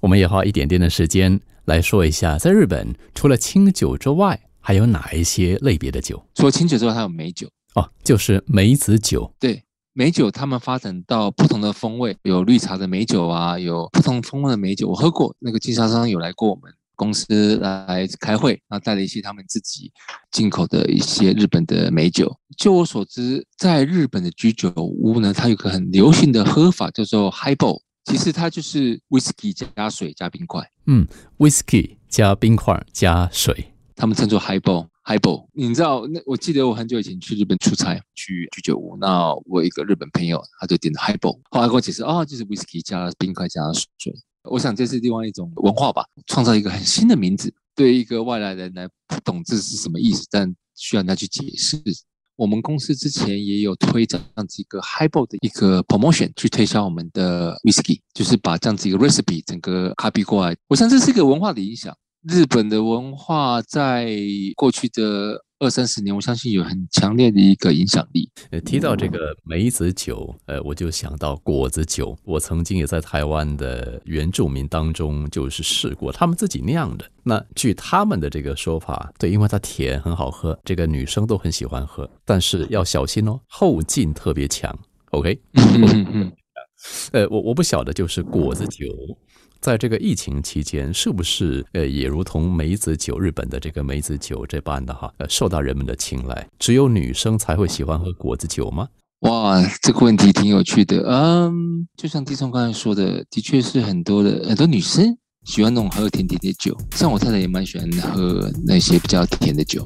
我们也花一点点的时间来说一下，在日本除了清酒之外，还有哪一些类别的酒？除了清酒之外，还有美酒。哦，就是梅子酒。对，美酒他们发展到不同的风味，有绿茶的美酒啊，有不同风味的美酒。我喝过，那个经销商有来过我们公司来开会，然后带了一些他们自己进口的一些日本的美酒。就我所知，在日本的居酒屋呢，它有个很流行的喝法叫做 Highball，其实它就是 whisky 加水加冰块，嗯，whisky 加冰块加水，他们称作 Highball。Highball，你知道那？我记得我很久以前去日本出差，去居酒屋，那我一个日本朋友他就点了 Highball，后来跟我解释，哦，就是 whisky 加冰块加水。我想这是另外一种文化吧，创造一个很新的名字，对一个外来人来不懂这是什么意思，但需要人家去解释。我们公司之前也有推这样子一个 Highball 的一个 promotion 去推销我们的 whisky，就是把这样子一个 recipe 整个 copy 过来。我想这是一个文化的影响。日本的文化在过去的二三十年，我相信有很强烈的一个影响力。呃，提到这个梅子酒，呃，我就想到果子酒。我曾经也在台湾的原住民当中就是试过他们自己酿的。那据他们的这个说法，对，因为它甜，很好喝，这个女生都很喜欢喝，但是要小心哦，后劲特别强。OK，呃，我我不晓得，就是果子酒。在这个疫情期间，是不是呃也如同梅子酒，日本的这个梅子酒这般的哈，呃受到人们的青睐？只有女生才会喜欢喝果子酒吗？哇，这个问题挺有趣的。嗯，就像地聪刚才说的，的确是很多的很多女生喜欢那种喝甜甜的酒，像我太太也蛮喜欢喝那些比较甜的酒。